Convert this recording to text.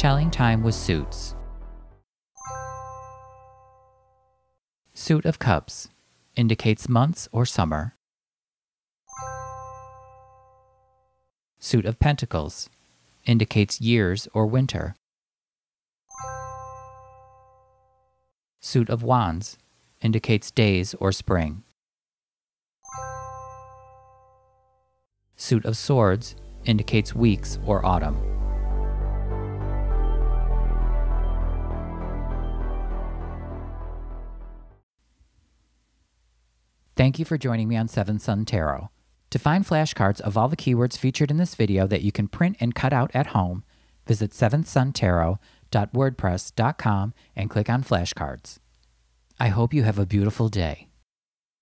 Telling time with suits. Suit of Cups indicates months or summer. Suit of Pentacles indicates years or winter. Suit of Wands indicates days or spring. Suit of Swords indicates weeks or autumn. Thank you for joining me on Seventh Sun Tarot. To find flashcards of all the keywords featured in this video that you can print and cut out at home, visit seventhsuntarot.wordpress.com and click on flashcards. I hope you have a beautiful day.